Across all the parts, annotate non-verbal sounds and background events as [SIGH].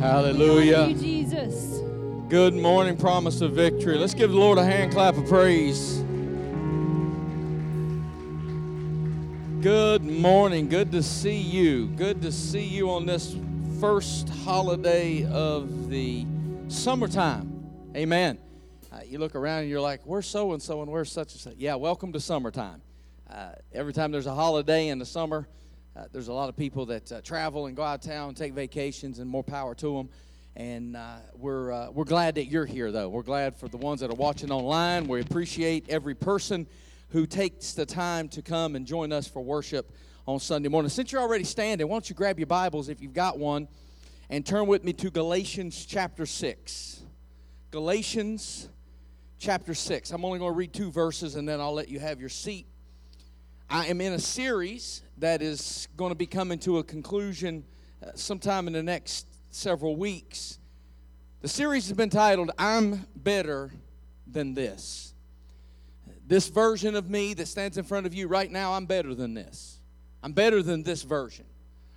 Hallelujah. Thank you, Jesus. Good morning, promise of victory. Let's give the Lord a hand clap of praise. Good morning. Good to see you. Good to see you on this first holiday of the summertime. Amen. Uh, you look around and you're like, where's so and so and where's such and such? Yeah, welcome to summertime. Uh, every time there's a holiday in the summer, uh, there's a lot of people that uh, travel and go out of town take vacations, and more power to them. And uh, we're, uh, we're glad that you're here, though. We're glad for the ones that are watching online. We appreciate every person who takes the time to come and join us for worship on Sunday morning. Since you're already standing, why don't you grab your Bibles if you've got one and turn with me to Galatians chapter 6. Galatians chapter 6. I'm only going to read two verses and then I'll let you have your seat. I am in a series that is going to be coming to a conclusion uh, sometime in the next several weeks. The series has been titled, I'm Better Than This. This version of me that stands in front of you right now, I'm better than this. I'm better than this version.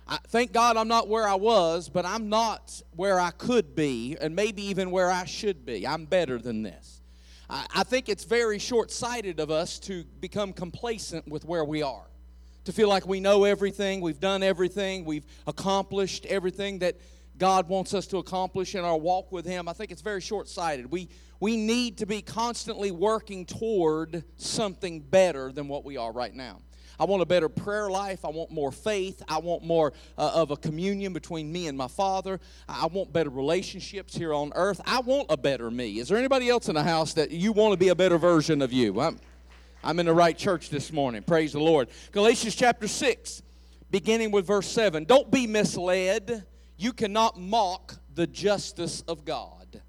I, thank God I'm not where I was, but I'm not where I could be, and maybe even where I should be. I'm better than this. I, I think it's very short sighted of us to become complacent with where we are, to feel like we know everything, we've done everything, we've accomplished everything that God wants us to accomplish in our walk with Him. I think it's very short sighted. We, we need to be constantly working toward something better than what we are right now. I want a better prayer life. I want more faith. I want more uh, of a communion between me and my Father. I want better relationships here on earth. I want a better me. Is there anybody else in the house that you want to be a better version of you? I'm, I'm in the right church this morning. Praise the Lord. Galatians chapter 6, beginning with verse 7. Don't be misled. You cannot mock the justice of God,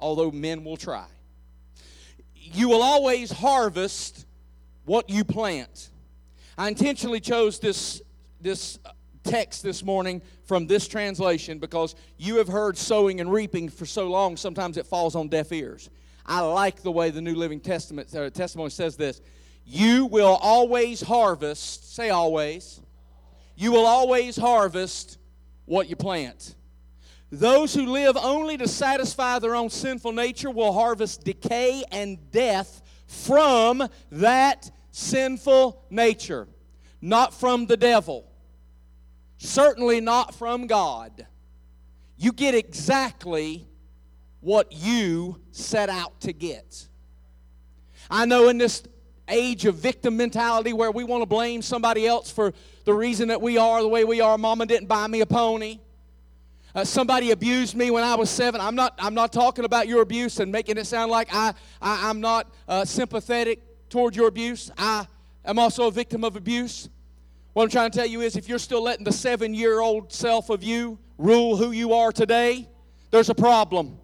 although men will try. You will always harvest what you plant. I intentionally chose this, this text this morning from this translation because you have heard sowing and reaping for so long, sometimes it falls on deaf ears. I like the way the New Living Testament testimony says this. You will always harvest, say always, you will always harvest what you plant. Those who live only to satisfy their own sinful nature will harvest decay and death from that sinful nature, not from the devil, certainly not from God. You get exactly what you set out to get. I know in this age of victim mentality where we want to blame somebody else for the reason that we are the way we are. Mama didn't buy me a pony. Uh, somebody abused me when I was seven. I'm not, I'm not talking about your abuse and making it sound like I, I, am not uh, sympathetic toward your abuse. I am also a victim of abuse. What I'm trying to tell you is if you're still letting the seven year old self of you rule who you are today, there's a problem.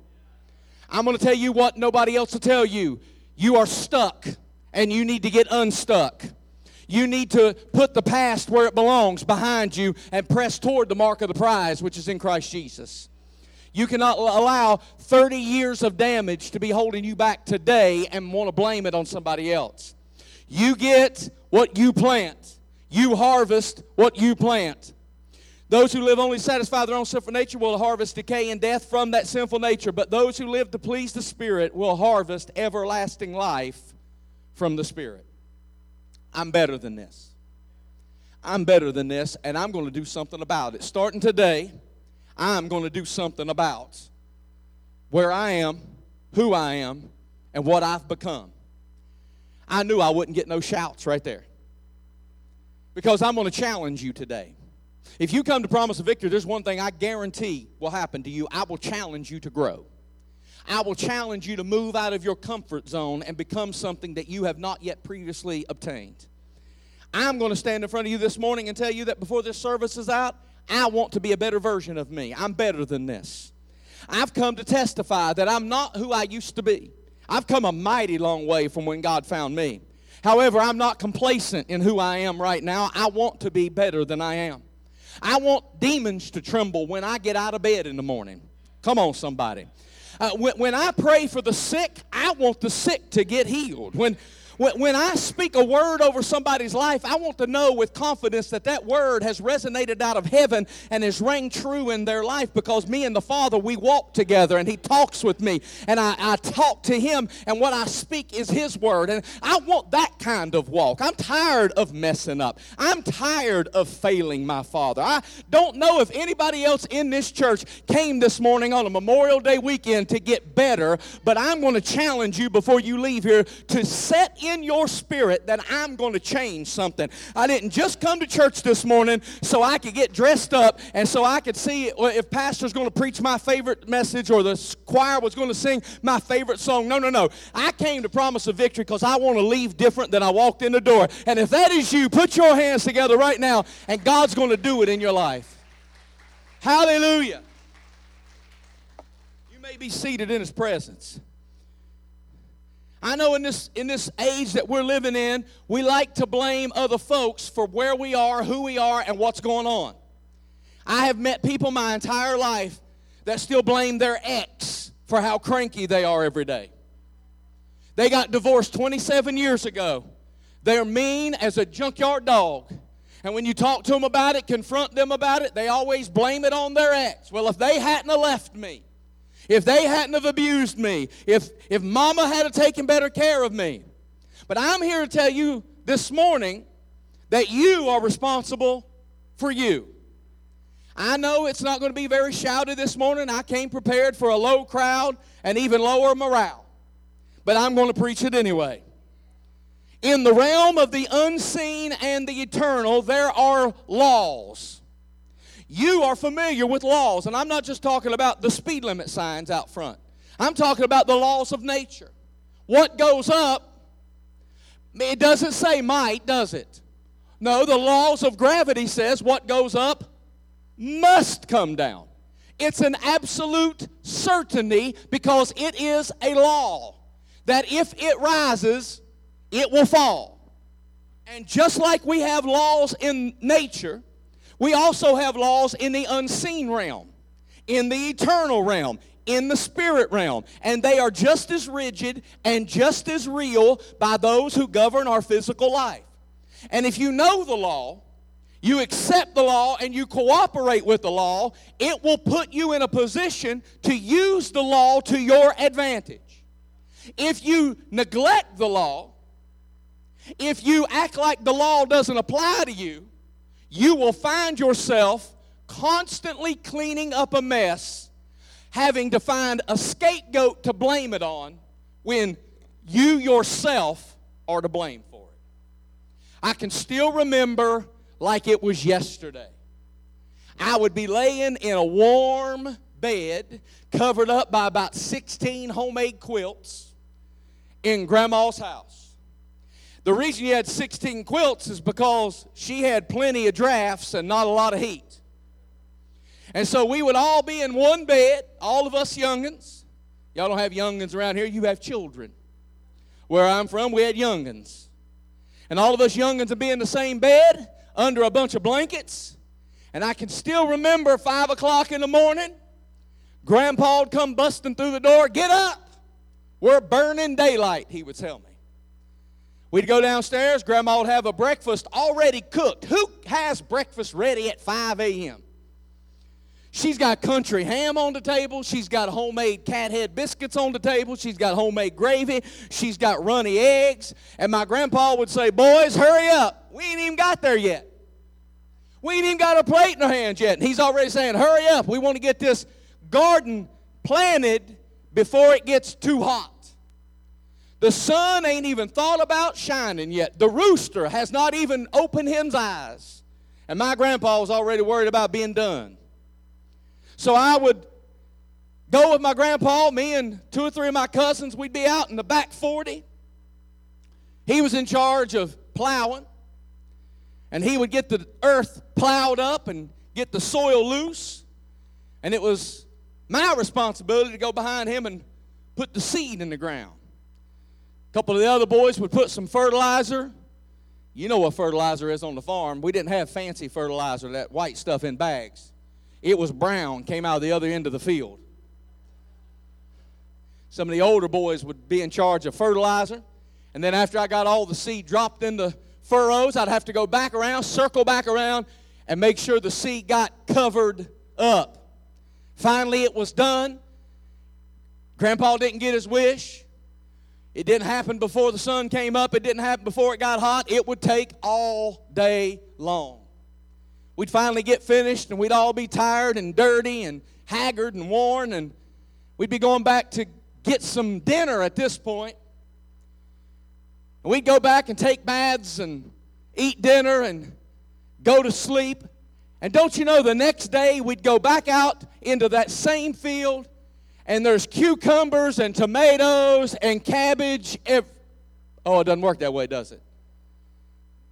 I'm going to tell you what nobody else will tell you. You are stuck and you need to get unstuck. You need to put the past where it belongs, behind you, and press toward the mark of the prize, which is in Christ Jesus. You cannot allow 30 years of damage to be holding you back today and want to blame it on somebody else. You get what you plant, you harvest what you plant. Those who live only satisfy their own sinful nature will harvest decay and death from that sinful nature, but those who live to please the Spirit will harvest everlasting life from the Spirit. I'm better than this. I'm better than this, and I'm going to do something about it. Starting today, I'm going to do something about where I am, who I am, and what I've become. I knew I wouldn't get no shouts right there because I'm going to challenge you today. If you come to Promise of Victory, there's one thing I guarantee will happen to you I will challenge you to grow. I will challenge you to move out of your comfort zone and become something that you have not yet previously obtained. I'm going to stand in front of you this morning and tell you that before this service is out, I want to be a better version of me. I'm better than this. I've come to testify that I'm not who I used to be. I've come a mighty long way from when God found me. However, I'm not complacent in who I am right now. I want to be better than I am. I want demons to tremble when I get out of bed in the morning. Come on, somebody. Uh, when, when I pray for the sick, I want the sick to get healed. When, when, when I speak a word over somebody's life, I want to know with confidence that that word has resonated out of heaven and has rang true in their life because me and the Father, we walk together and He talks with me and I, I talk to Him and what I speak is His word. And I want that kind of walk. I'm tired of messing up. I'm tired of failing my Father. I don't know if anybody else in this church came this morning on a Memorial Day weekend to get better, but I'm going to challenge you before you leave here to set in your spirit that I'm going to change something. I didn't just come to church this morning so I could get dressed up and so I could see if pastor's going to preach my favorite message or the choir was going to sing my favorite song. No, no, no. I came to Promise of Victory because I want to leave different than I walked in the door. And if that is you, put your hands together right now and God's going to do it in your life. Hallelujah. You may be seated in his presence. I know in this, in this age that we're living in, we like to blame other folks for where we are, who we are, and what's going on. I have met people my entire life that still blame their ex for how cranky they are every day. They got divorced 27 years ago. They're mean as a junkyard dog. And when you talk to them about it, confront them about it, they always blame it on their ex. Well, if they hadn't left me, if they hadn't have abused me, if, if mama had have taken better care of me. But I'm here to tell you this morning that you are responsible for you. I know it's not going to be very shouted this morning. I came prepared for a low crowd and even lower morale. But I'm going to preach it anyway. In the realm of the unseen and the eternal, there are laws. You are familiar with laws, and I'm not just talking about the speed limit signs out front. I'm talking about the laws of nature. What goes up, it doesn't say might, does it? No, the laws of gravity says what goes up must come down. It's an absolute certainty because it is a law that if it rises, it will fall. And just like we have laws in nature, we also have laws in the unseen realm, in the eternal realm, in the spirit realm. And they are just as rigid and just as real by those who govern our physical life. And if you know the law, you accept the law and you cooperate with the law, it will put you in a position to use the law to your advantage. If you neglect the law, if you act like the law doesn't apply to you, you will find yourself constantly cleaning up a mess, having to find a scapegoat to blame it on when you yourself are to blame for it. I can still remember like it was yesterday. I would be laying in a warm bed covered up by about 16 homemade quilts in grandma's house. The reason you had 16 quilts is because she had plenty of drafts and not a lot of heat. And so we would all be in one bed, all of us youngins. Y'all don't have youngins around here, you have children. Where I'm from, we had youngins. And all of us youngins would be in the same bed under a bunch of blankets. And I can still remember 5 o'clock in the morning, Grandpa would come busting through the door, get up. We're burning daylight, he would tell me. We'd go downstairs, Grandma would have a breakfast already cooked. Who has breakfast ready at 5 a.m.? She's got country ham on the table. She's got homemade cathead biscuits on the table. She's got homemade gravy. She's got runny eggs. And my grandpa would say, Boys, hurry up. We ain't even got there yet. We ain't even got a plate in our hands yet. And he's already saying, Hurry up. We want to get this garden planted before it gets too hot. The sun ain't even thought about shining yet. The rooster has not even opened his eyes. And my grandpa was already worried about being done. So I would go with my grandpa, me and two or three of my cousins, we'd be out in the back 40. He was in charge of plowing. And he would get the earth plowed up and get the soil loose. And it was my responsibility to go behind him and put the seed in the ground. A couple of the other boys would put some fertilizer. You know what fertilizer is on the farm. We didn't have fancy fertilizer, that white stuff in bags. It was brown, came out of the other end of the field. Some of the older boys would be in charge of fertilizer, And then after I got all the seed dropped in the furrows, I'd have to go back around, circle back around, and make sure the seed got covered up. Finally, it was done. Grandpa didn't get his wish. It didn't happen before the sun came up. It didn't happen before it got hot. It would take all day long. We'd finally get finished and we'd all be tired and dirty and haggard and worn, and we'd be going back to get some dinner at this point. And we'd go back and take baths and eat dinner and go to sleep. And don't you know, the next day we'd go back out into that same field, and there's cucumbers and tomatoes and cabbage. If oh, it doesn't work that way, does it?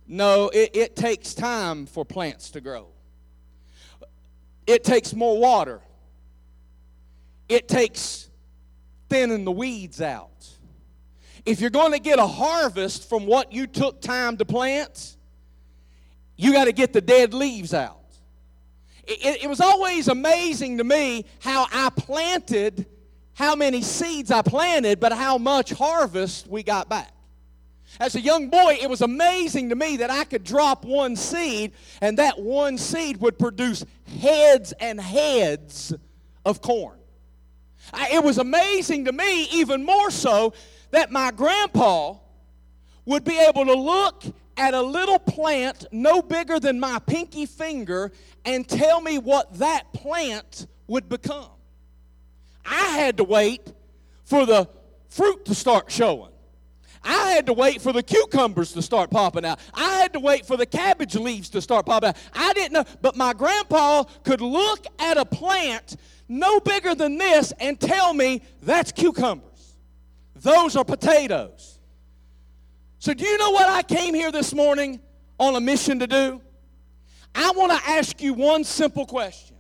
No, it, it takes time for plants to grow. It takes more water. It takes thinning the weeds out. If you're going to get a harvest from what you took time to plant, you got to get the dead leaves out. It, it, was always amazing to me how I planted, how many seeds I planted, but how much harvest we got back. As a young boy, it was amazing to me that I could drop one seed and that one seed would produce heads and heads of corn. I, it was amazing to me, even more so, that my grandpa would be able to look at a little plant no bigger than my pinky finger and tell me what that plant would become. I had to wait for the fruit to start showing. I had to wait for the cucumbers to start popping out. I had to wait for the cabbage leaves to start popping out. I didn't know, but my grandpa could look at a plant no bigger than this and tell me that's cucumbers. Those are potatoes. So, do you know what I came here this morning on a mission to do? I want to ask you one simple question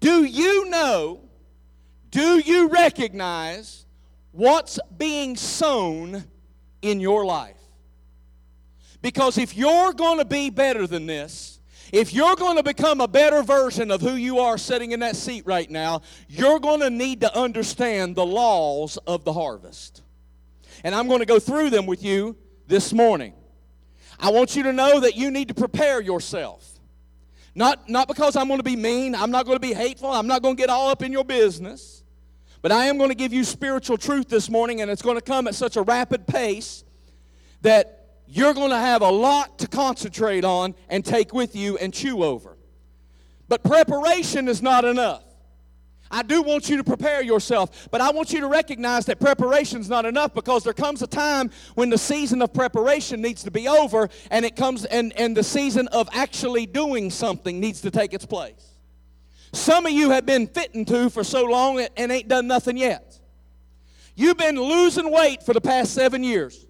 Do you know, do you recognize what's being sown in your life? Because if you're going to be better than this, if you're going to become a better version of who you are sitting in that seat right now, you're going to need to understand the laws of the harvest. And I'm going to go through them with you this morning. I want you to know that you need to prepare yourself. Not, not because I'm going to be mean, I'm not going to be hateful, I'm not going to get all up in your business. But I am going to give you spiritual truth this morning, and it's going to come at such a rapid pace that you're going to have a lot to concentrate on and take with you and chew over. But preparation is not enough. I do want you to prepare yourself, but I want you to recognize that preparation is not enough because there comes a time when the season of preparation needs to be over and it comes and, and the season of actually doing something needs to take its place. Some of you have been fitting to for so long and ain't done nothing yet. You've been losing weight for the past seven years.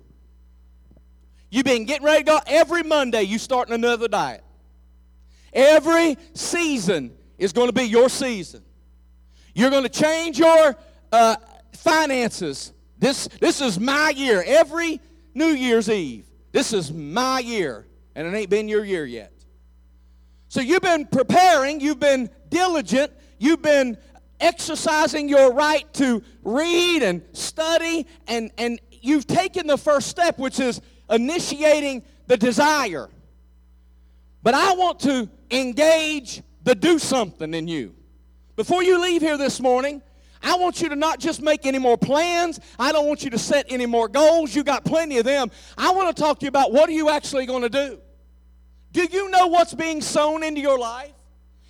You've been getting ready to go every Monday, you starting another diet. Every season is going to be your season. You're going to change your uh, finances. This, this is my year. Every New Year's Eve, this is my year, and it ain't been your year yet. So you've been preparing, you've been diligent, you've been exercising your right to read and study, and, and you've taken the first step, which is initiating the desire. But I want to engage the do something in you. Before you leave here this morning, I want you to not just make any more plans. I don't want you to set any more goals. You got plenty of them. I want to talk to you about what are you actually going to do? Do you know what's being sown into your life?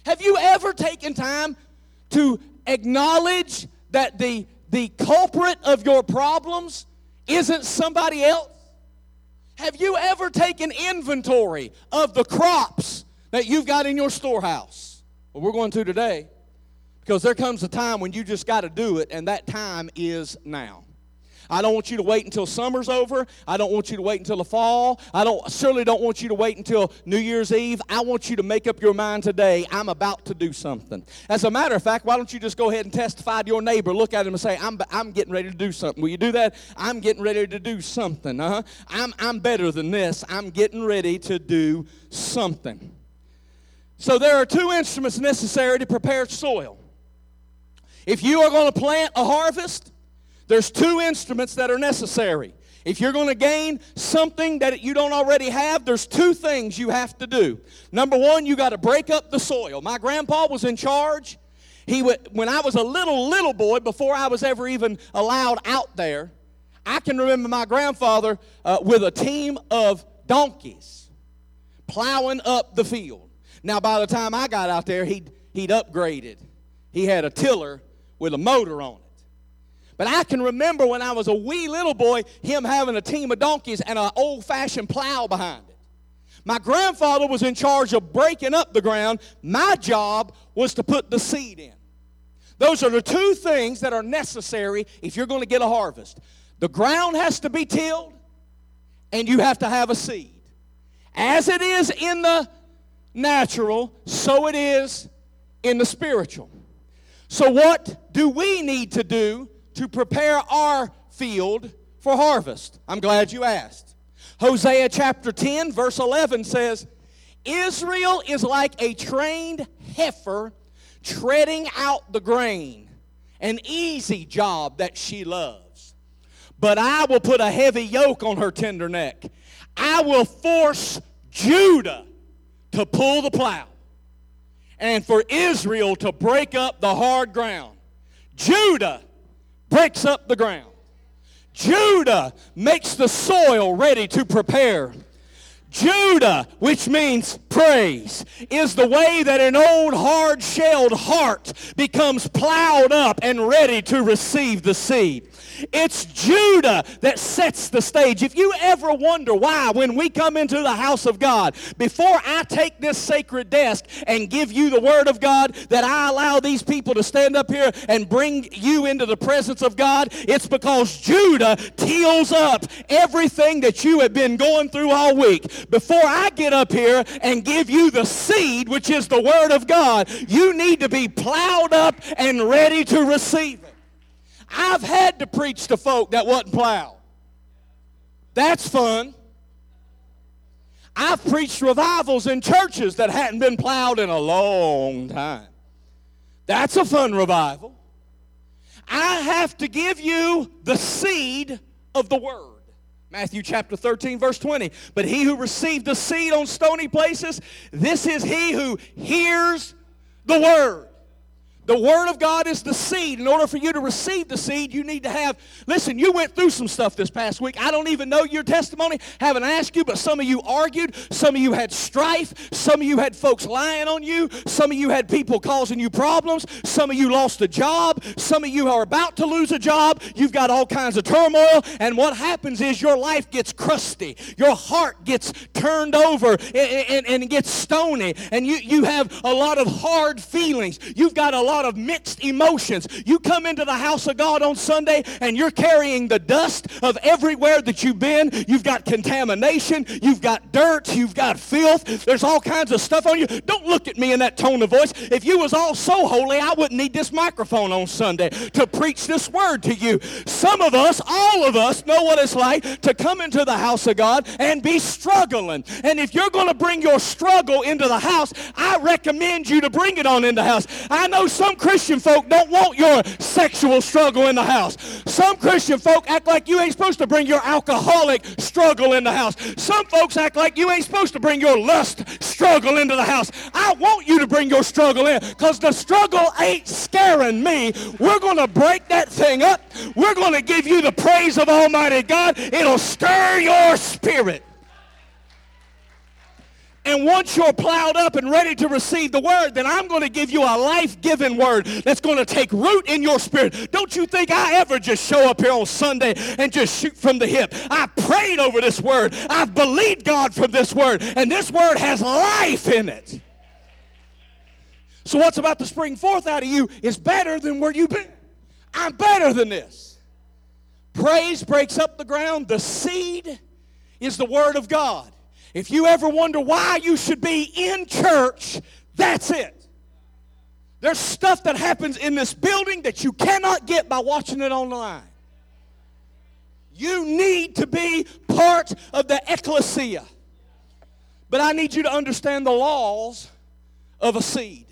Have you ever taken time to acknowledge that the, the culprit of your problems isn't somebody else? Have you ever taken inventory of the crops that you've got in your storehouse? Well, we're going to today. Because there comes a time when you just got to do it, and that time is now. I don't want you to wait until summer's over. I don't want you to wait until the fall. I don't certainly don't want you to wait until New Year's Eve. I want you to make up your mind today. I'm about to do something. As a matter of fact, why don't you just go ahead and testify to your neighbor? Look at him and say, "I'm I'm getting ready to do something." Will you do that? I'm getting ready to do something. Uh-huh. I'm I'm better than this. I'm getting ready to do something. So there are two instruments necessary to prepare soil. If you are going to plant a harvest, there's two instruments that are necessary. If you're going to gain something that you don't already have, there's two things you have to do. Number one, you got to break up the soil. My grandpa was in charge. He would, when I was a little, little boy, before I was ever even allowed out there, I can remember my grandfather uh, with a team of donkeys plowing up the field. Now, by the time I got out there, he'd, he'd upgraded. He had a tiller with a motor on it. But I can remember when I was a wee little boy, him having a team of donkeys and an old fashioned plow behind it. My grandfather was in charge of breaking up the ground. My job was to put the seed in. Those are the two things that are necessary if you're going to get a harvest. The ground has to be tilled, and you have to have a seed. As it is in the natural, so it is in the spiritual. So, what do we need to do to prepare our field for harvest? I'm glad you asked. Hosea chapter 10, verse 11 says, Israel is like a trained heifer treading out the grain, an easy job that she loves. But I will put a heavy yoke on her tender neck. I will force Judah to pull the plow and for Israel to break up the hard ground. Judah breaks up the ground. Judah makes the soil ready to prepare. Judah, which means praise, is the way that an old hard shelled heart becomes plowed up and ready to receive the seed. It's Judah that sets the stage. If you ever wonder why, when we come into the house of God, before I take this sacred desk and give you the word of God, that I allow these people to stand up here and bring you into the presence of God, it's because Judah tills up everything that you have been going through all week. Before I get up here and give you the seed, which is the word of God, you need to be plowed up and ready to receive it. I've had to preach to folk that wasn't plowed. That's fun. I've preached revivals in churches that hadn't been plowed in a long time. That's a fun revival. I have to give you the seed of the word. Matthew chapter 13, verse 20. But he who received the seed on stony places, this is he who hears the word. The Word of God is the seed. In order for you to receive the seed, you need to have. Listen, you went through some stuff this past week. I don't even know your testimony. Haven't asked you, but some of you argued. Some of you had strife. Some of you had folks lying on you. Some of you had people causing you problems. Some of you lost a job. Some of you are about to lose a job. You've got all kinds of turmoil. And what happens is your life gets crusty. Your heart gets turned over and, and, and gets stony. And you, you have a lot of hard feelings. You've got a lot lot of mixed emotions. You come into the house of God on Sunday and you're carrying the dust of everywhere that you've been. You've got contamination, you've got dirt, you've got filth. There's all kinds of stuff on you. Don't look at me in that tone of voice. If you was all so holy, I wouldn't need this microphone on Sunday to preach this word to you. Some of us, all of us, know what it's like to come into the house of God and be struggling. And if you're going to bring your struggle into the house, I recommend you to bring it on in the house. I know some Christian folk don't want your sexual struggle in the house. Some Christian folk act like you ain't supposed to bring your alcoholic struggle in the house. Some folks act like you ain't supposed to bring your lust struggle into the house. I want you to bring your struggle in because the struggle ain't scaring me. We're going to break that thing up. We're going to give you the praise of Almighty God. It'll stir your spirit. And once you're plowed up and ready to receive the word, then I'm going to give you a life giving word that's going to take root in your spirit. Don't you think I ever just show up here on Sunday and just shoot from the hip? I prayed over this word, I've believed God for this word, and this word has life in it. So, what's about to spring forth out of you is better than where you've been. I'm better than this. Praise breaks up the ground, the seed is the word of God. If you ever wonder why you should be in church, that's it. There's stuff that happens in this building that you cannot get by watching it online. You need to be part of the ecclesia. But I need you to understand the laws of a seed.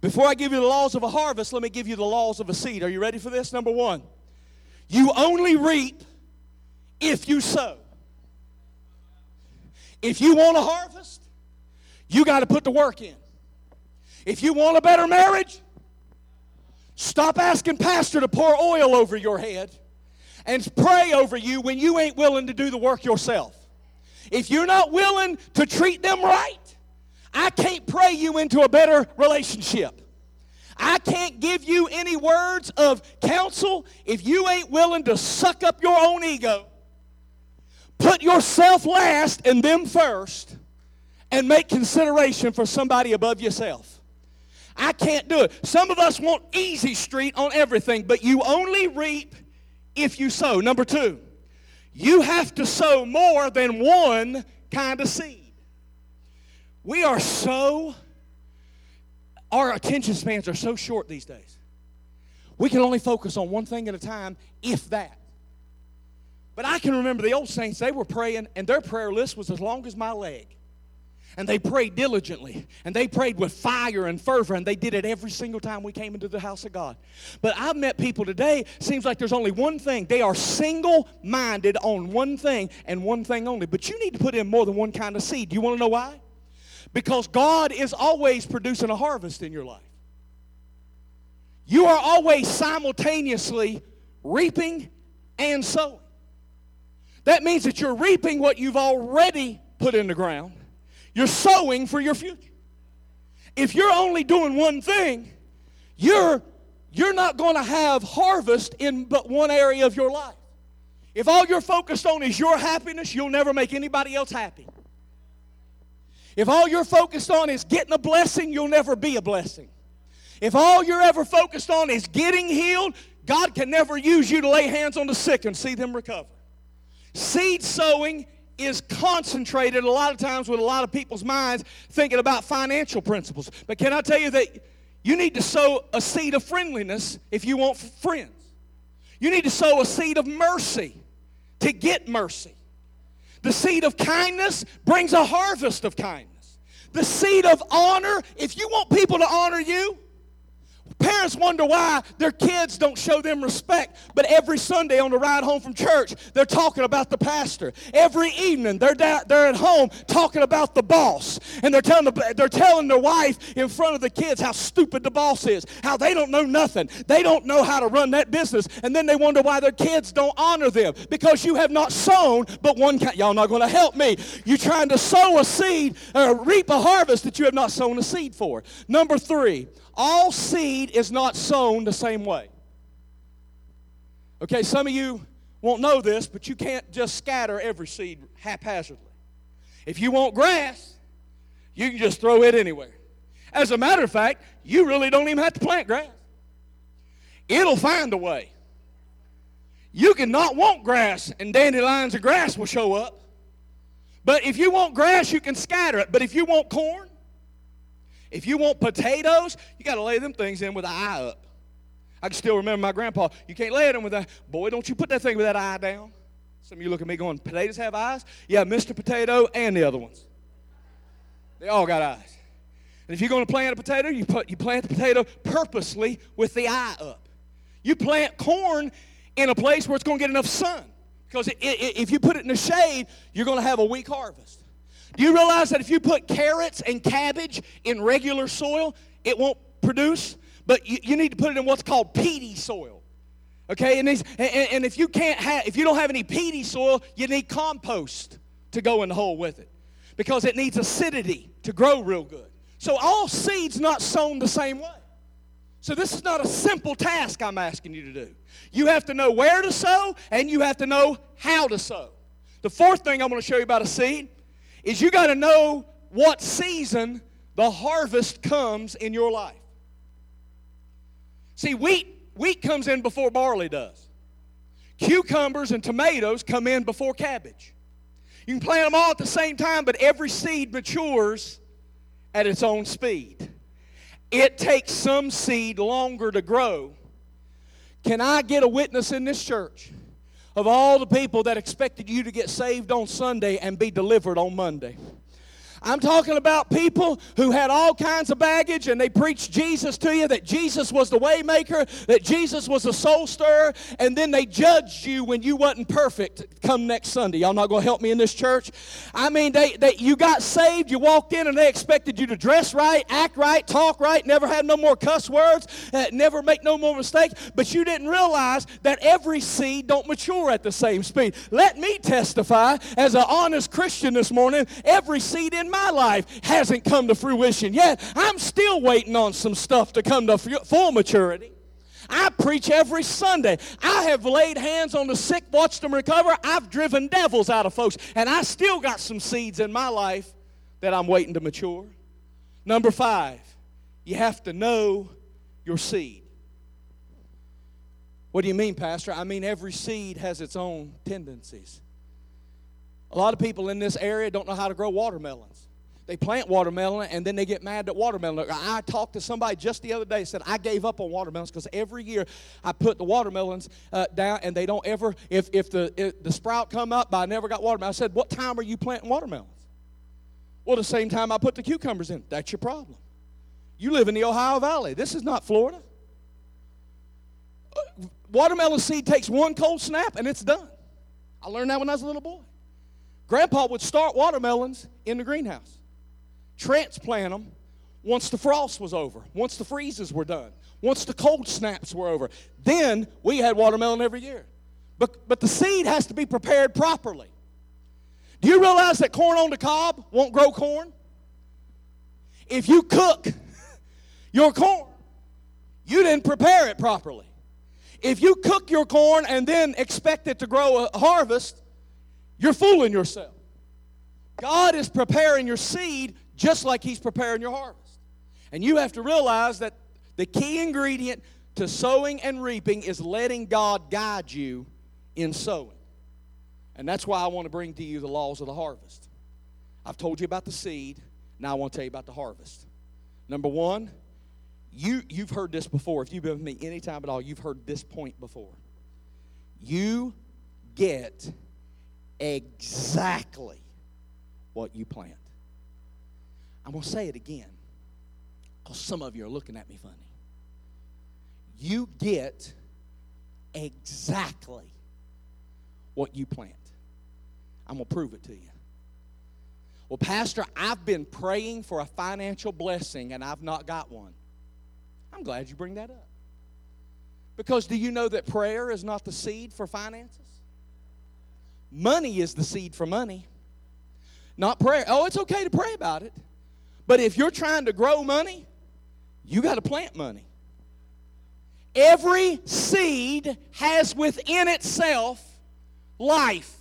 Before I give you the laws of a harvest, let me give you the laws of a seed. Are you ready for this? Number one, you only reap if you sow. If you want a harvest, you got to put the work in. If you want a better marriage, stop asking pastor to pour oil over your head and pray over you when you ain't willing to do the work yourself. If you're not willing to treat them right, I can't pray you into a better relationship. I can't give you any words of counsel if you ain't willing to suck up your own ego, put yourself last and them first, and make consideration for somebody above yourself. I can't do it. Some of us want easy street on everything, but you only reap if you sow. Number two, you have to sow more than one kind of seed. We are so, our attention spans are so short these days. We can only focus on one thing at a time, if that. But I can remember the old saints, they were praying, and their prayer list was as long as my leg and they prayed diligently and they prayed with fire and fervor and they did it every single time we came into the house of God. But I've met people today, seems like there's only one thing. They are single minded on one thing and one thing only. But you need to put in more than one kind of seed. Do you want to know why? Because God is always producing a harvest in your life. You are always simultaneously reaping and sowing. That means that you're reaping what you've already put in the ground you're sowing for your future. If you're only doing one thing, you're, you're not going to have harvest in but one area of your life. If all you're focused on is your happiness, you'll never make anybody else happy. If all you're focused on is getting a blessing, you'll never be a blessing. If all you're ever focused on is getting healed, God can never use you to lay hands on the sick and see them recover. Seed sowing is concentrated a lot of times with a lot of people's minds thinking about financial principles. But can I tell you that you need to sow a seed of friendliness if you want friends? You need to sow a seed of mercy to get mercy. The seed of kindness brings a harvest of kindness. The seed of honor, if you want people to honor you, Parents wonder why their kids don't show them respect, but every Sunday on the ride home from church, they're talking about the pastor. Every evening, they're, they're at home talking about the boss. And they're telling, the, they're telling their wife in front of the kids how stupid the boss is, how they don't know nothing. They don't know how to run that business. And then they wonder why their kids don't honor them because you have not sown but one kind. Y'all not going to help me. You're trying to sow a seed or reap a harvest that you have not sown a seed for. Number three, all seed is not sown the same way. Okay, some of you won't know this, but you can't just scatter every seed haphazardly. If you want grass, you can just throw it anywhere. As a matter of fact, you really don't even have to plant grass. It'll find a way. You can not want grass, and dandelions of grass will show up. But if you want grass, you can scatter it. But if you want corn, if you want potatoes, you got to lay them things in with the eye up. I can still remember my grandpa. You can't lay them with that. Boy, don't you put that thing with that eye down. Some of you look at me going, potatoes have eyes? Yeah, Mr. Potato and the other ones. They all got eyes. And if you're going to plant a potato, you, put, you plant the potato purposely with the eye up. You plant corn in a place where it's going to get enough sun. Because it, it, if you put it in the shade, you're going to have a weak harvest. Do you realize that if you put carrots and cabbage in regular soil, it won't produce? But you, you need to put it in what's called peaty soil. Okay, and, and, and if you can't have, if you don't have any peaty soil, you need compost to go in the hole with it, because it needs acidity to grow real good. So all seeds not sown the same way. So this is not a simple task I'm asking you to do. You have to know where to sow, and you have to know how to sow. The fourth thing I'm going to show you about a seed is you got to know what season the harvest comes in your life. See, wheat, wheat comes in before barley does. Cucumbers and tomatoes come in before cabbage. You can plant them all at the same time, but every seed matures at its own speed. It takes some seed longer to grow. Can I get a witness in this church of all the people that expected you to get saved on Sunday and be delivered on Monday. I'm talking about people who had all kinds of baggage and they preached Jesus to you that Jesus was the waymaker, that Jesus was a soul stirrer, and then they judged you when you wasn't perfect come next Sunday. Y'all not going to help me in this church? I mean, they, they you got saved, you walked in and they expected you to dress right, act right, talk right, never have no more cuss words, uh, never make no more mistakes, but you didn't realize that every seed don't mature at the same speed. Let me testify as an honest Christian this morning, every seed in my life hasn't come to fruition yet. I'm still waiting on some stuff to come to full maturity. I preach every Sunday. I have laid hands on the sick, watched them recover. I've driven devils out of folks. And I still got some seeds in my life that I'm waiting to mature. Number five, you have to know your seed. What do you mean, Pastor? I mean, every seed has its own tendencies. A lot of people in this area don't know how to grow watermelons. They plant watermelon and then they get mad at watermelon. I talked to somebody just the other day said I gave up on watermelons because every year I put the watermelons uh, down and they don't ever if if the if the sprout come up but I never got watermelon. I said, "What time are you planting watermelons?" Well, the same time I put the cucumbers in. That's your problem. You live in the Ohio Valley. This is not Florida. Uh, watermelon seed takes one cold snap and it's done. I learned that when I was a little boy. Grandpa would start watermelons in the greenhouse, transplant them once the frost was over, once the freezes were done, once the cold snaps were over. Then we had watermelon every year. But, but the seed has to be prepared properly. Do you realize that corn on the cob won't grow corn? If you cook [LAUGHS] your corn, you didn't prepare it properly. If you cook your corn and then expect it to grow a harvest, you're fooling yourself. God is preparing your seed just like He's preparing your harvest. And you have to realize that the key ingredient to sowing and reaping is letting God guide you in sowing. And that's why I want to bring to you the laws of the harvest. I've told you about the seed, now I want to tell you about the harvest. Number one, you, you've heard this before. If you've been with me any time at all, you've heard this point before. You get exactly what you plant. I'm going to say it again because some of you are looking at me funny. You get exactly what you plant. I'm going to prove it to you. Well, Pastor, I've been praying for a financial blessing and I've not got one. I'm glad you bring that up. Because do you know that prayer is not the seed for finances? Money is the seed for money, not prayer. Oh, it's okay to pray about it. But if you're trying to grow money, you got to plant money. Every seed has within itself life,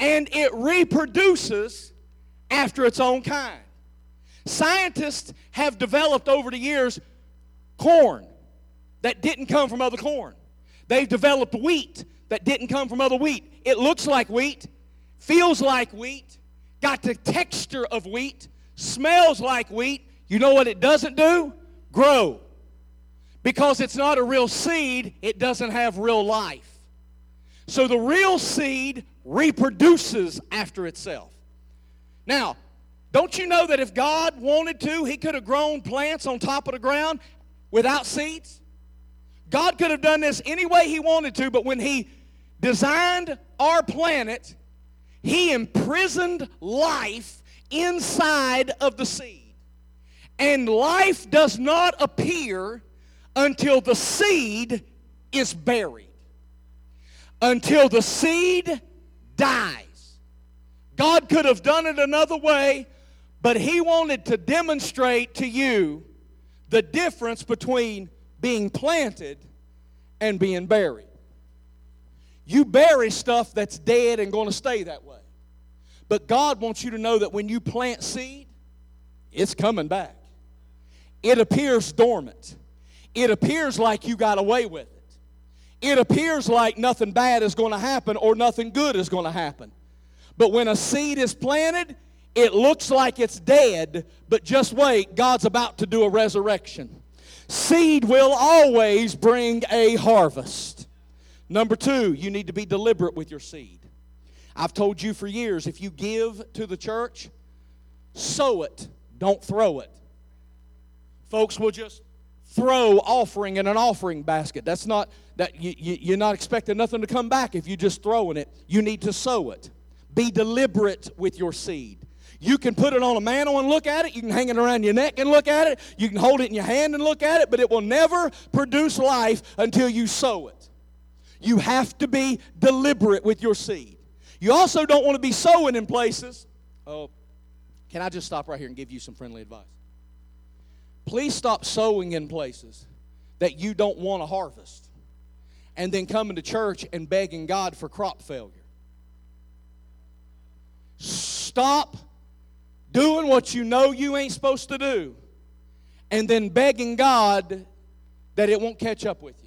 and it reproduces after its own kind. Scientists have developed over the years corn that didn't come from other corn. They've developed wheat that didn't come from other wheat. It looks like wheat, feels like wheat, got the texture of wheat, smells like wheat. You know what it doesn't do? Grow. Because it's not a real seed, it doesn't have real life. So the real seed reproduces after itself. Now, don't you know that if God wanted to, He could have grown plants on top of the ground without seeds? God could have done this any way He wanted to, but when He designed our planet, He imprisoned life inside of the seed. And life does not appear until the seed is buried, until the seed dies. God could have done it another way, but He wanted to demonstrate to you the difference between being planted and being buried. You bury stuff that's dead and going to stay that way. But God wants you to know that when you plant seed, it's coming back. It appears dormant. It appears like you got away with it. It appears like nothing bad is going to happen or nothing good is going to happen. But when a seed is planted, it looks like it's dead, but just wait, God's about to do a resurrection. Seed will always bring a harvest. Number two, you need to be deliberate with your seed. I've told you for years if you give to the church, sow it, don't throw it. Folks will just throw offering in an offering basket. That's not that you, you, you're not expecting nothing to come back if you're just throwing it. You need to sow it. Be deliberate with your seed. You can put it on a mantle and look at it. You can hang it around your neck and look at it. You can hold it in your hand and look at it, but it will never produce life until you sow it. You have to be deliberate with your seed. You also don't want to be sowing in places. Oh, can I just stop right here and give you some friendly advice? Please stop sowing in places that you don't want to harvest and then coming to church and begging God for crop failure. Stop doing what you know you ain't supposed to do and then begging God that it won't catch up with you.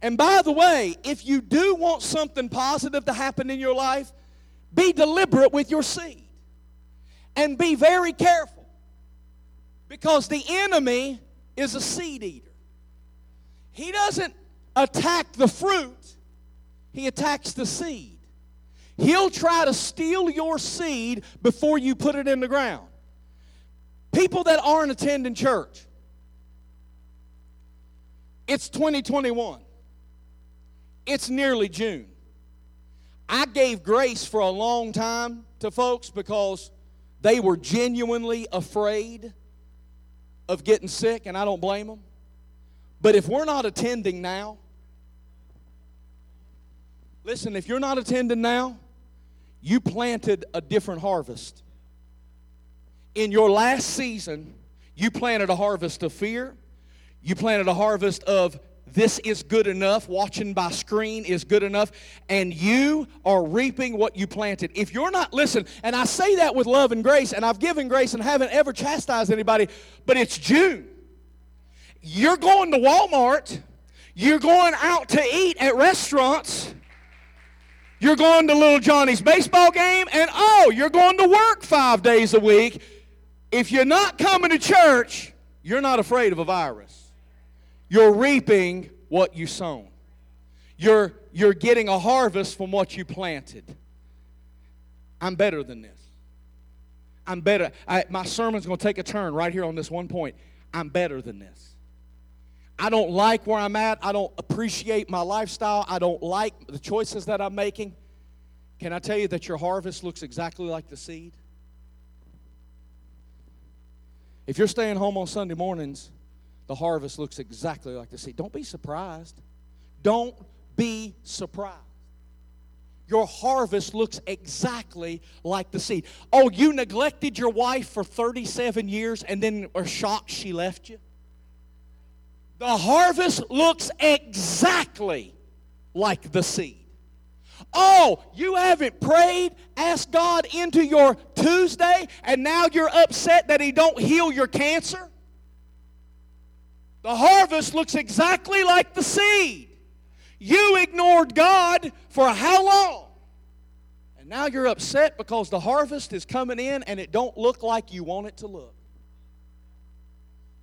And by the way, if you do want something positive to happen in your life, be deliberate with your seed and be very careful because the enemy is a seed eater. He doesn't attack the fruit, he attacks the seed. He'll try to steal your seed before you put it in the ground. People that aren't attending church, it's 2021. It's nearly June. I gave grace for a long time to folks because they were genuinely afraid of getting sick, and I don't blame them. But if we're not attending now, listen, if you're not attending now, you planted a different harvest. In your last season, you planted a harvest of fear, you planted a harvest of this is good enough, watching by screen is good enough, and you are reaping what you planted. If you're not, listen, and I say that with love and grace, and I've given grace and haven't ever chastised anybody, but it's June. You're going to Walmart, you're going out to eat at restaurants, you're going to Little Johnny's baseball game, and oh, you're going to work five days a week. If you're not coming to church, you're not afraid of a virus. You're reaping what you sown. You're, you're getting a harvest from what you planted. I'm better than this. I'm better. I, my sermon's going to take a turn right here on this one point. I'm better than this. I don't like where I'm at. I don't appreciate my lifestyle. I don't like the choices that I'm making. Can I tell you that your harvest looks exactly like the seed? If you're staying home on Sunday mornings the harvest looks exactly like the seed. Don't be surprised. Don't be surprised. Your harvest looks exactly like the seed. Oh, you neglected your wife for 37 years and then are shocked she left you? The harvest looks exactly like the seed. Oh, you haven't prayed, asked God into your Tuesday, and now you're upset that He don't heal your cancer? The harvest looks exactly like the seed. You ignored God for how long? And now you're upset because the harvest is coming in and it don't look like you want it to look.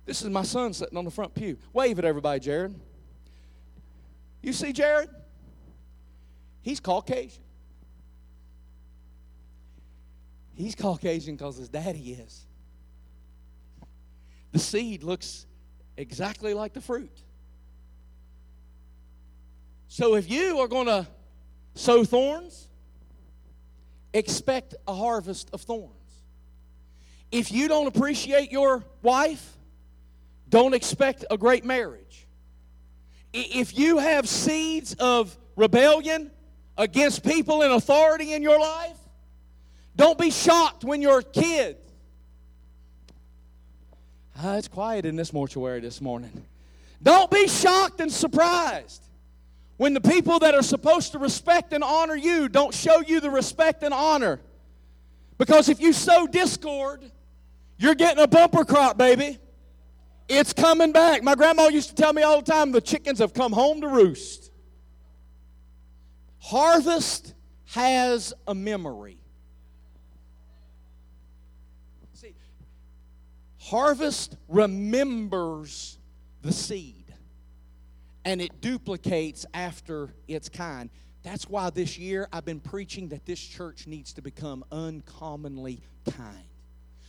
This is my son sitting on the front pew. Wave at everybody, Jared. You see Jared? He's Caucasian. He's Caucasian because his daddy is. The seed looks exactly like the fruit. So if you are going to sow thorns, expect a harvest of thorns. If you don't appreciate your wife, don't expect a great marriage. If you have seeds of rebellion against people in authority in your life, don't be shocked when your kids Ah, it's quiet in this mortuary this morning. Don't be shocked and surprised when the people that are supposed to respect and honor you don't show you the respect and honor. Because if you sow discord, you're getting a bumper crop, baby. It's coming back. My grandma used to tell me all the time the chickens have come home to roost. Harvest has a memory. Harvest remembers the seed and it duplicates after its kind. That's why this year I've been preaching that this church needs to become uncommonly kind.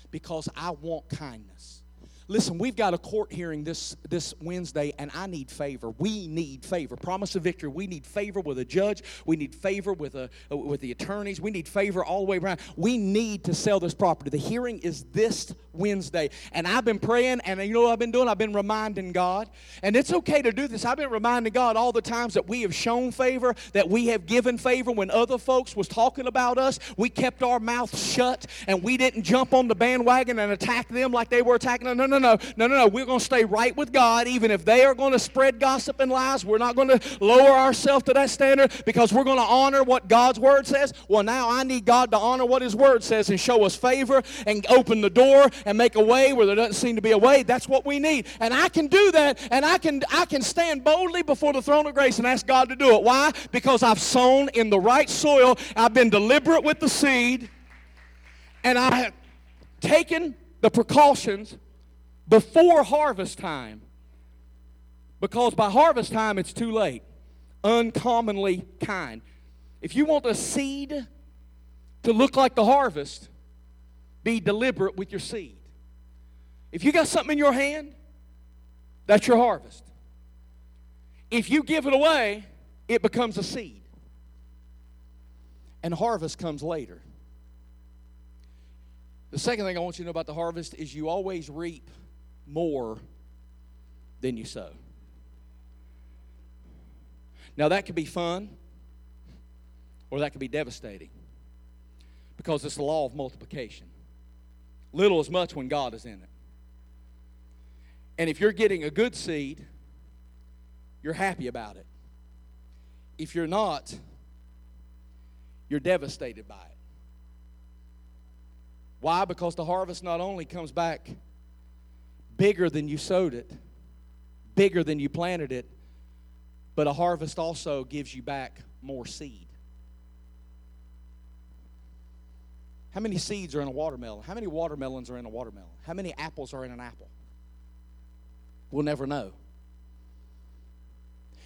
Because I want kindness. Listen, we've got a court hearing this, this Wednesday, and I need favor. We need favor. Promise of victory. We need favor with a judge. We need favor with, a, uh, with the attorneys. We need favor all the way around. We need to sell this property. The hearing is this Wednesday. And I've been praying, and you know what I've been doing? I've been reminding God. And it's okay to do this. I've been reminding God all the times that we have shown favor, that we have given favor when other folks was talking about us. We kept our mouth shut, and we didn't jump on the bandwagon and attack them like they were attacking. No, no, no, no, no, no, no. We're going to stay right with God, even if they are going to spread gossip and lies. We're not going to lower ourselves to that standard because we're going to honor what God's word says. Well, now I need God to honor what His word says and show us favor and open the door and make a way where there doesn't seem to be a way. That's what we need, and I can do that, and I can I can stand boldly before the throne of grace and ask God to do it. Why? Because I've sown in the right soil. I've been deliberate with the seed, and I have taken the precautions before harvest time. Because by harvest time, it's too late. Uncommonly kind. If you want a seed to look like the harvest, be deliberate with your seed. If you got something in your hand, that's your harvest. If you give it away, it becomes a seed. And harvest comes later. The second thing I want you to know about the harvest is you always reap more than you sow. Now, that could be fun or that could be devastating because it's the law of multiplication. Little is much when God is in it. And if you're getting a good seed, you're happy about it. If you're not, you're devastated by it. Why? Because the harvest not only comes back bigger than you sowed it, bigger than you planted it, but a harvest also gives you back more seed. How many seeds are in a watermelon? How many watermelons are in a watermelon? How many apples are in an apple? We'll never know.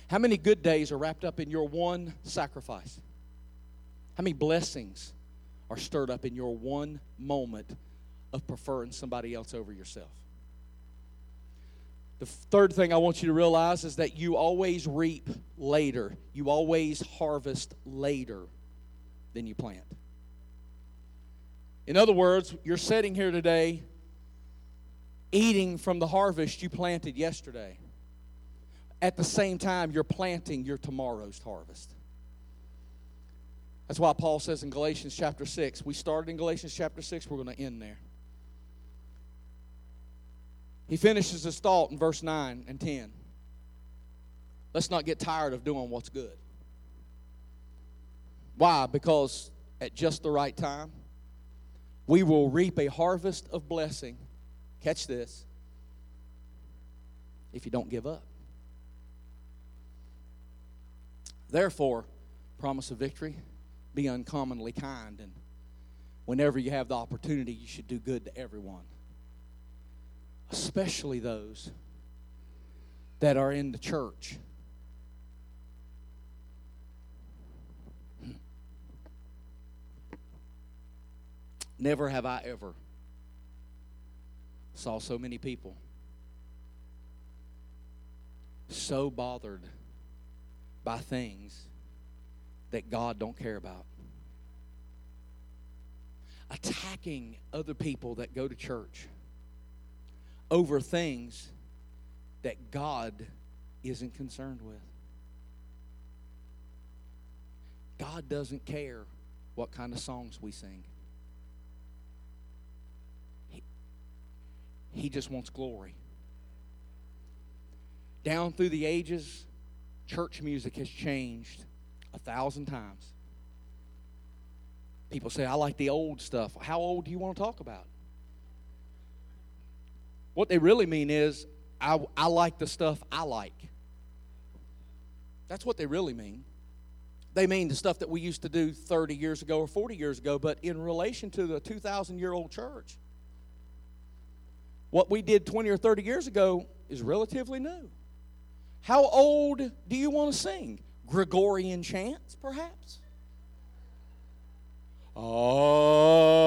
How many good days are wrapped up in your one sacrifice? How many blessings are stirred up in your one moment of preferring somebody else over yourself? The third thing I want you to realize is that you always reap later. You always harvest later than you plant. In other words, you're sitting here today eating from the harvest you planted yesterday. At the same time, you're planting your tomorrow's harvest. That's why Paul says in Galatians chapter 6, we started in Galatians chapter 6, we're going to end there. He finishes his thought in verse 9 and 10. Let's not get tired of doing what's good. Why? Because at just the right time, we will reap a harvest of blessing. Catch this. If you don't give up. Therefore, promise of victory, be uncommonly kind. And whenever you have the opportunity, you should do good to everyone especially those that are in the church. Never have I ever saw so many people so bothered by things that God don't care about. Attacking other people that go to church over things that God isn't concerned with. God doesn't care what kind of songs we sing. He, he just wants glory. Down through the ages, church music has changed a thousand times. People say, I like the old stuff. How old do you want to talk about? What they really mean is, I, I like the stuff I like. That's what they really mean. They mean the stuff that we used to do 30 years ago or 40 years ago, but in relation to the 2,000 year old church, what we did 20 or 30 years ago is relatively new. How old do you want to sing? Gregorian chants, perhaps? Ah.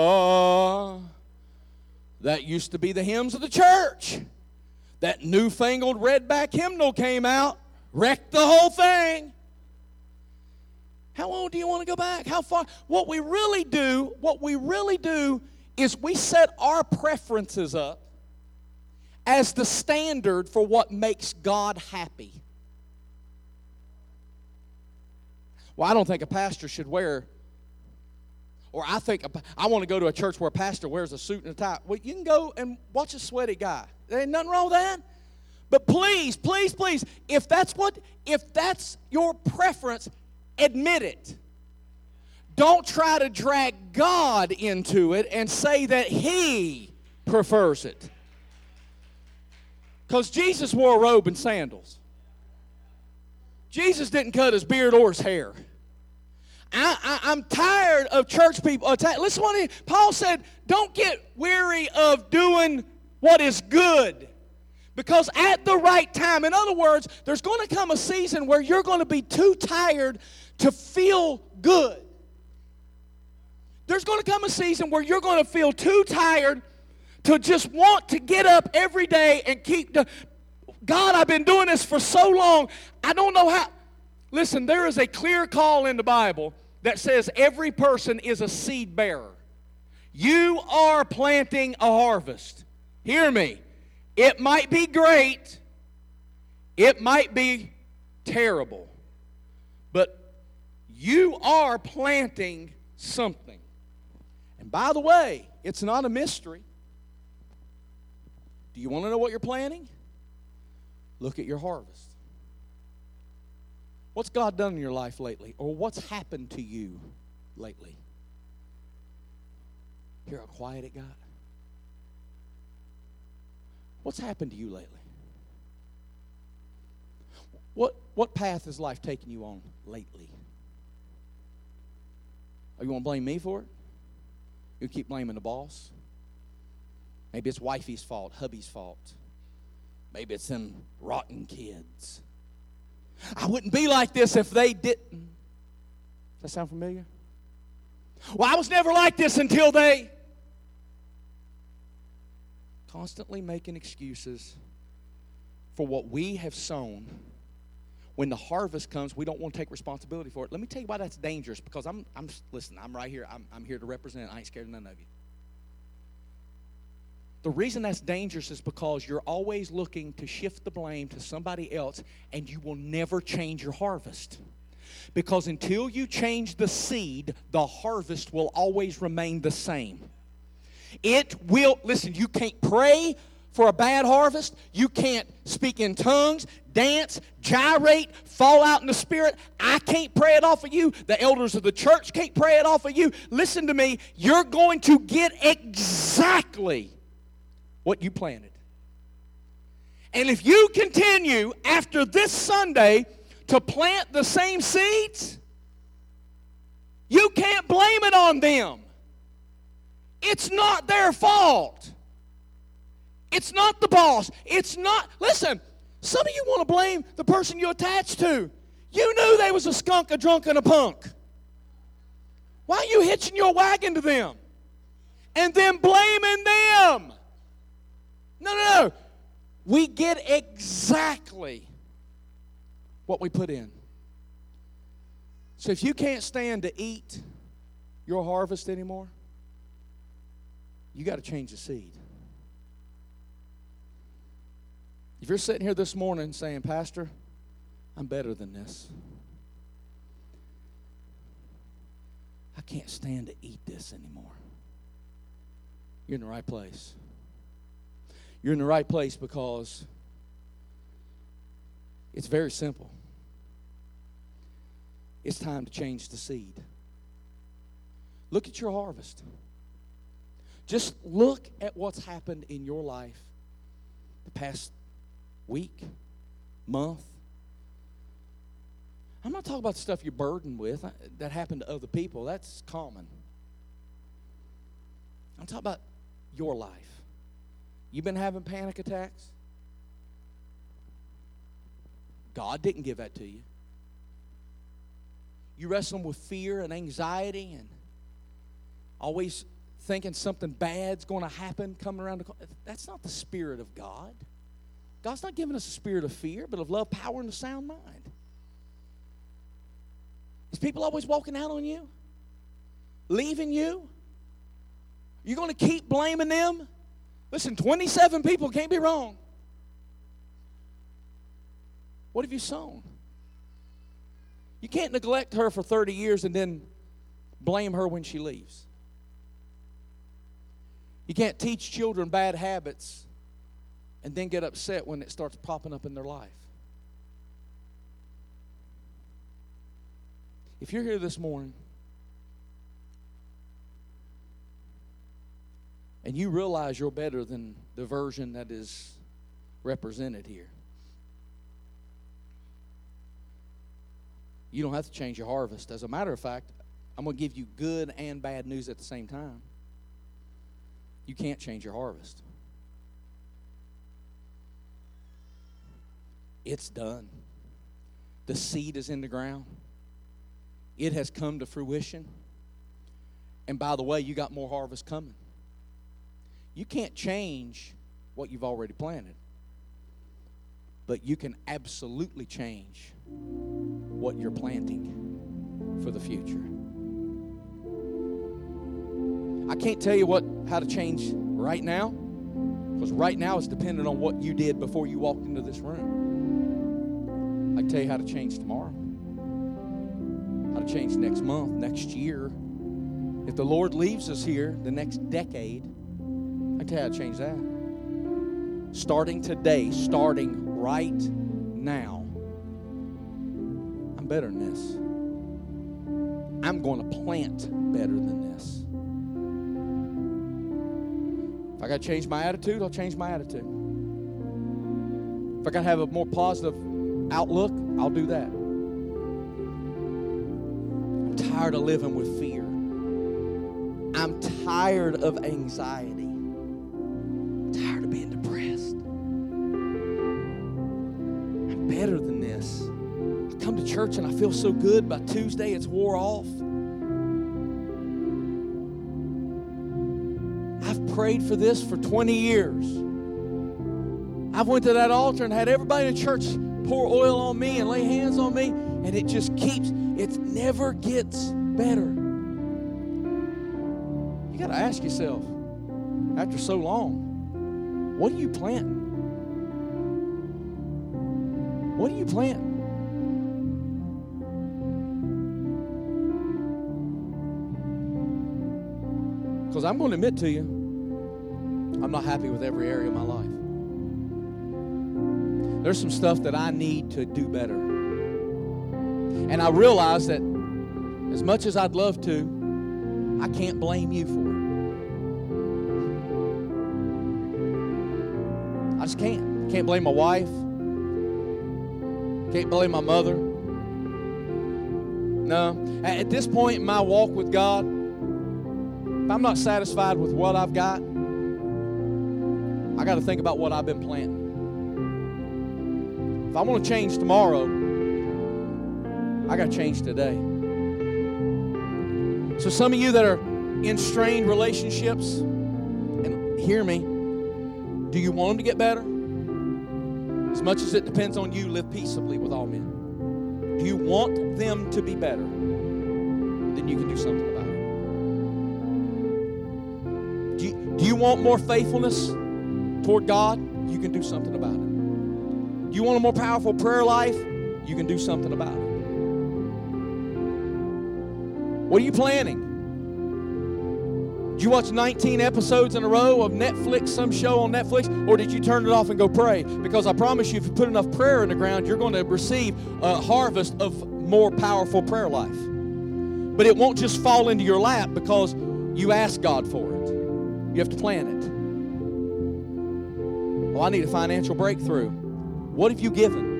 That used to be the hymns of the church. That newfangled redback hymnal came out, wrecked the whole thing. How long do you want to go back? How far? What we really do, what we really do is we set our preferences up as the standard for what makes God happy. Well, I don't think a pastor should wear, or I think I want to go to a church where a pastor wears a suit and a tie. Well, you can go and watch a sweaty guy. There ain't nothing wrong with that. But please, please, please, if that's what, if that's your preference, admit it. Don't try to drag God into it and say that He prefers it. Because Jesus wore a robe and sandals. Jesus didn't cut his beard or his hair. I, am tired of church people. Attack. Listen what he, Paul said, don't get weary of doing what is good. Because at the right time, in other words, there's going to come a season where you're going to be too tired to feel good. There's going to come a season where you're going to feel too tired to just want to get up every day and keep the God, I've been doing this for so long. I don't know how. Listen, there is a clear call in the Bible that says every person is a seed bearer. You are planting a harvest. Hear me. It might be great, it might be terrible, but you are planting something. And by the way, it's not a mystery. Do you want to know what you're planting? Look at your harvest. What's God done in your life lately? Or what's happened to you lately? Hear how quiet it got? What's happened to you lately? What, what path has life taken you on lately? Are you going to blame me for it? You keep blaming the boss? Maybe it's wifey's fault, hubby's fault. Maybe it's them rotten kids. I wouldn't be like this if they didn't. Does that sound familiar? Well, I was never like this until they. Constantly making excuses for what we have sown. When the harvest comes, we don't want to take responsibility for it. Let me tell you why that's dangerous because I'm, I'm listen, I'm right here. I'm, I'm here to represent. I ain't scared of none of you. The reason that's dangerous is because you're always looking to shift the blame to somebody else and you will never change your harvest. Because until you change the seed, the harvest will always remain the same. It will, listen, you can't pray for a bad harvest. You can't speak in tongues, dance, gyrate, fall out in the spirit. I can't pray it off of you. The elders of the church can't pray it off of you. Listen to me. You're going to get exactly what you planted. And if you continue after this Sunday to plant the same seeds, you can't blame it on them. It's not their fault. It's not the boss. It's not, listen, some of you want to blame the person you're attached to. You knew they was a skunk, a drunk, and a punk. Why are you hitching your wagon to them? And then blaming them? No, no, no. We get exactly what we put in. So if you can't stand to eat your harvest anymore, you got to change the seed. If you're sitting here this morning saying, Pastor, I'm better than this. I can't stand to eat this anymore. You're in the right place. You're in the right place because it's very simple. It's time to change the seed. Look at your harvest. Just look at what's happened in your life the past week, month. I'm not talking about the stuff you're burdened with uh, that happened to other people. That's common. I'm talking about your life. You've been having panic attacks? God didn't give that to you. You wrestling with fear and anxiety and always thinking something bad's going to happen coming around the corner. That's not the Spirit of God. God's not giving us a spirit of fear, but of love, power, and a sound mind. Is people always walking out on you? Leaving you? You're going to keep blaming them? Listen, 27 people can't be wrong. What have you sown? You can't neglect her for 30 years and then blame her when she leaves. You can't teach children bad habits and then get upset when it starts popping up in their life. If you're here this morning and you realize you're better than the version that is represented here, You don't have to change your harvest. As a matter of fact, I'm going to give you good and bad news at the same time. You can't change your harvest. It's done. The seed is in the ground. It has come to fruition. And by the way, you got more harvest coming. You can't change what you've already planted, but you can absolutely change what you're planting for the future. I can't tell you what how to change right now because right now it's dependent on what you did before you walked into this room. I can tell you how to change tomorrow. How to change next month, next year. If the Lord leaves us here the next decade, I tell you to change that. Starting today, starting right now. I'm better than this. I'm going to plant better than this. If I got to change my attitude, I'll change my attitude. If I got to have a more positive outlook, I'll do that. I'm tired of living with fear. I'm tired of anxiety. Church and I feel so good. By Tuesday, it's wore off. I've prayed for this for 20 years. I've went to that altar and had everybody in church pour oil on me and lay hands on me, and it just keeps, it never gets better. You got to ask yourself, after so long, what are you planting? What are you planting? Because I'm going to admit to you, I'm not happy with every area of my life. There's some stuff that I need to do better. And I realize that as much as I'd love to, I can't blame you for it. I just can't. Can't blame my wife. Can't blame my mother. No. At this point in my walk with God, if I'm not satisfied with what I've got, I got to think about what I've been planting. If I want to change tomorrow, I got to change today. So, some of you that are in strained relationships, and hear me, do you want them to get better? As much as it depends on you, live peaceably with all men. Do you want them to be better? Then you can do something you want more faithfulness toward God? You can do something about it. You want a more powerful prayer life? You can do something about it. What are you planning? Did you watch 19 episodes in a row of Netflix, some show on Netflix, or did you turn it off and go pray? Because I promise you, if you put enough prayer in the ground, you're going to receive a harvest of more powerful prayer life. But it won't just fall into your lap because you ask God for it. You have to plan it. Well, I need a financial breakthrough. What have you given?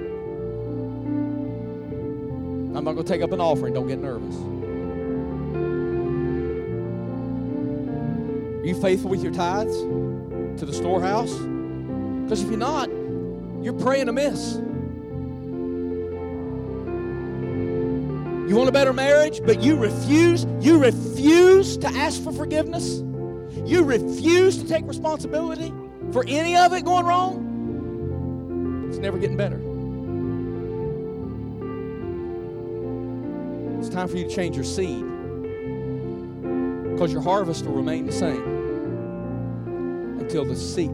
I'm not going to take up an offering. Don't get nervous. Are you faithful with your tithes to the storehouse? Because if you're not, you're praying amiss. You want a better marriage, but you refuse, you refuse to ask for forgiveness? You refuse to take responsibility for any of it going wrong, it's never getting better. It's time for you to change your seed because your harvest will remain the same until the seed.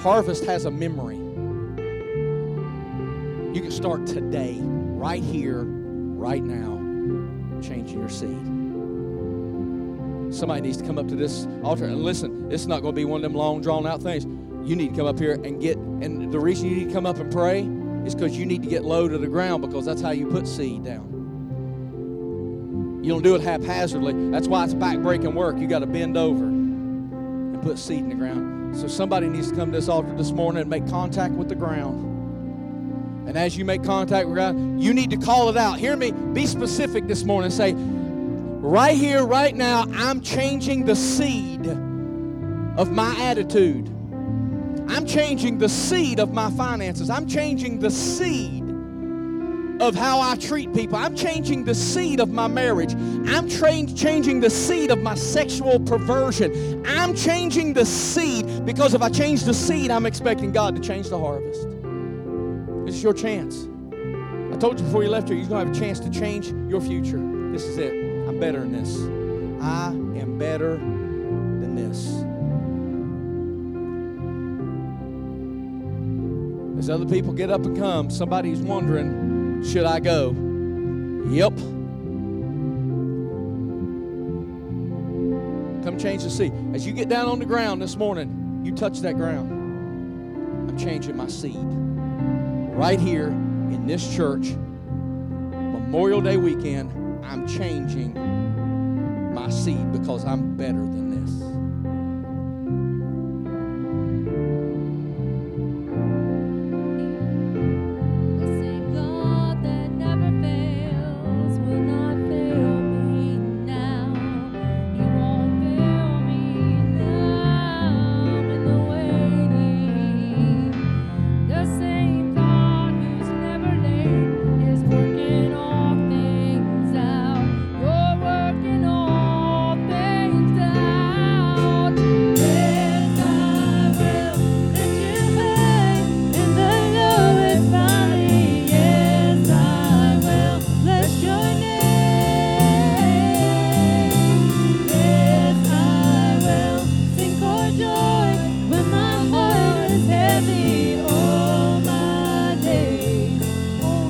Harvest has a memory. You can start today, right here, right now, changing your seed. Somebody needs to come up to this altar and listen. It's not going to be one of them long, drawn out things. You need to come up here and get, and the reason you need to come up and pray is because you need to get low to the ground because that's how you put seed down. You don't do it haphazardly. That's why it's back-breaking work. You got to bend over and put seed in the ground. So somebody needs to come to this altar this morning and make contact with the ground. And as you make contact with ground, you need to call it out. Hear me. Be specific this morning. Say, right here, right now, I'm changing the seed of my attitude. I'm changing the seed of my finances. I'm changing the seed of how I treat people. I'm changing the seed of my marriage. I'm tra- changing the seed of my sexual perversion. I'm changing the seed because if I change the seed, I'm expecting God to change the harvest. This is your chance. I told you before you left here, you're going to have a chance to change your future. This is it. Better than this. I am better than this. As other people get up and come, somebody's wondering, should I go? Yep. Come change the seat. As you get down on the ground this morning, you touch that ground. I'm changing my seed. Right here in this church, Memorial Day weekend, I'm changing my seed because I'm better than